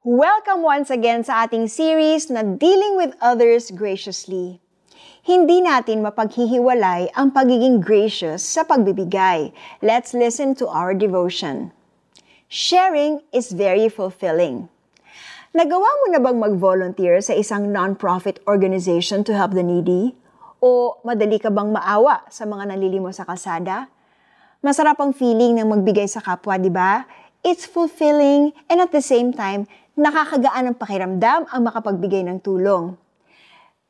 Welcome once again sa ating series na Dealing with Others Graciously. Hindi natin mapaghihiwalay ang pagiging gracious sa pagbibigay. Let's listen to our devotion. Sharing is very fulfilling. Nagawa mo na bang mag-volunteer sa isang non-profit organization to help the needy? O madali ka bang maawa sa mga nalilimo sa kalsada? Masarap ang feeling ng magbigay sa kapwa, di ba? It's fulfilling and at the same time, nakakagaan ng pakiramdam ang makapagbigay ng tulong.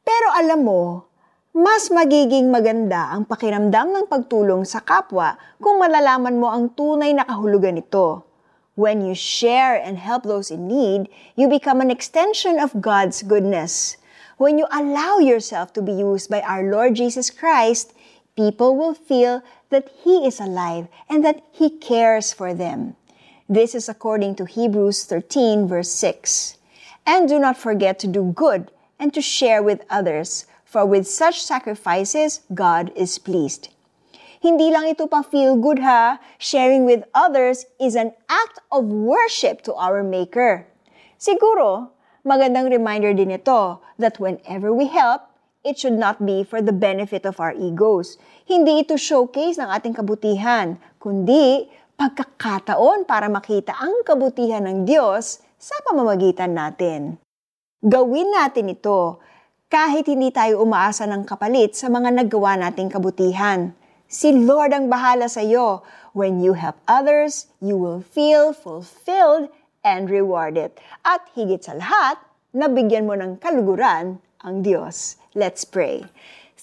Pero alam mo, mas magiging maganda ang pakiramdam ng pagtulong sa kapwa kung malalaman mo ang tunay na kahulugan nito. When you share and help those in need, you become an extension of God's goodness. When you allow yourself to be used by our Lord Jesus Christ, people will feel that He is alive and that He cares for them. This is according to Hebrews 13, verse 6. And do not forget to do good and to share with others, for with such sacrifices, God is pleased. Hindi lang ito pa feel good ha, sharing with others is an act of worship to our Maker. Siguro, magandang reminder din ito that whenever we help, it should not be for the benefit of our egos. Hindi ito showcase ng ating kabutihan, kundi pagkakataon para makita ang kabutihan ng Diyos sa pamamagitan natin. Gawin natin ito kahit hindi tayo umaasa ng kapalit sa mga naggawa nating kabutihan. Si Lord ang bahala sa iyo. When you help others, you will feel fulfilled and rewarded. At higit sa lahat, nabigyan mo ng kaluguran ang Diyos. Let's pray.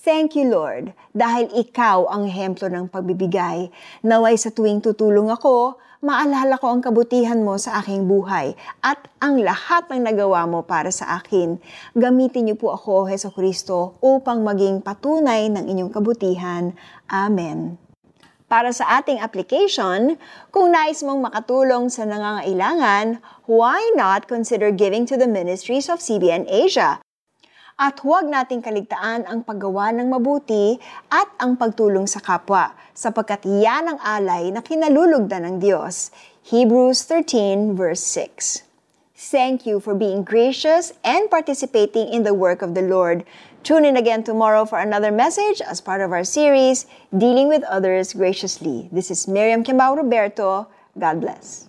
Thank you, Lord, dahil ikaw ang hemplo ng pagbibigay. Naway sa tuwing tutulong ako, maalala ko ang kabutihan mo sa aking buhay at ang lahat ng nagawa mo para sa akin. Gamitin niyo po ako, Heso Kristo, upang maging patunay ng inyong kabutihan. Amen. Para sa ating application, kung nais mong makatulong sa nangangailangan, why not consider giving to the ministries of CBN Asia? At huwag nating kaligtaan ang paggawa ng mabuti at ang pagtulong sa kapwa, sapagkat yan ang alay na kinalulugdan ng Diyos. Hebrews 13 verse 6. Thank you for being gracious and participating in the work of the Lord. Tune in again tomorrow for another message as part of our series, Dealing with Others Graciously. This is Miriam Kimbao Roberto. God bless.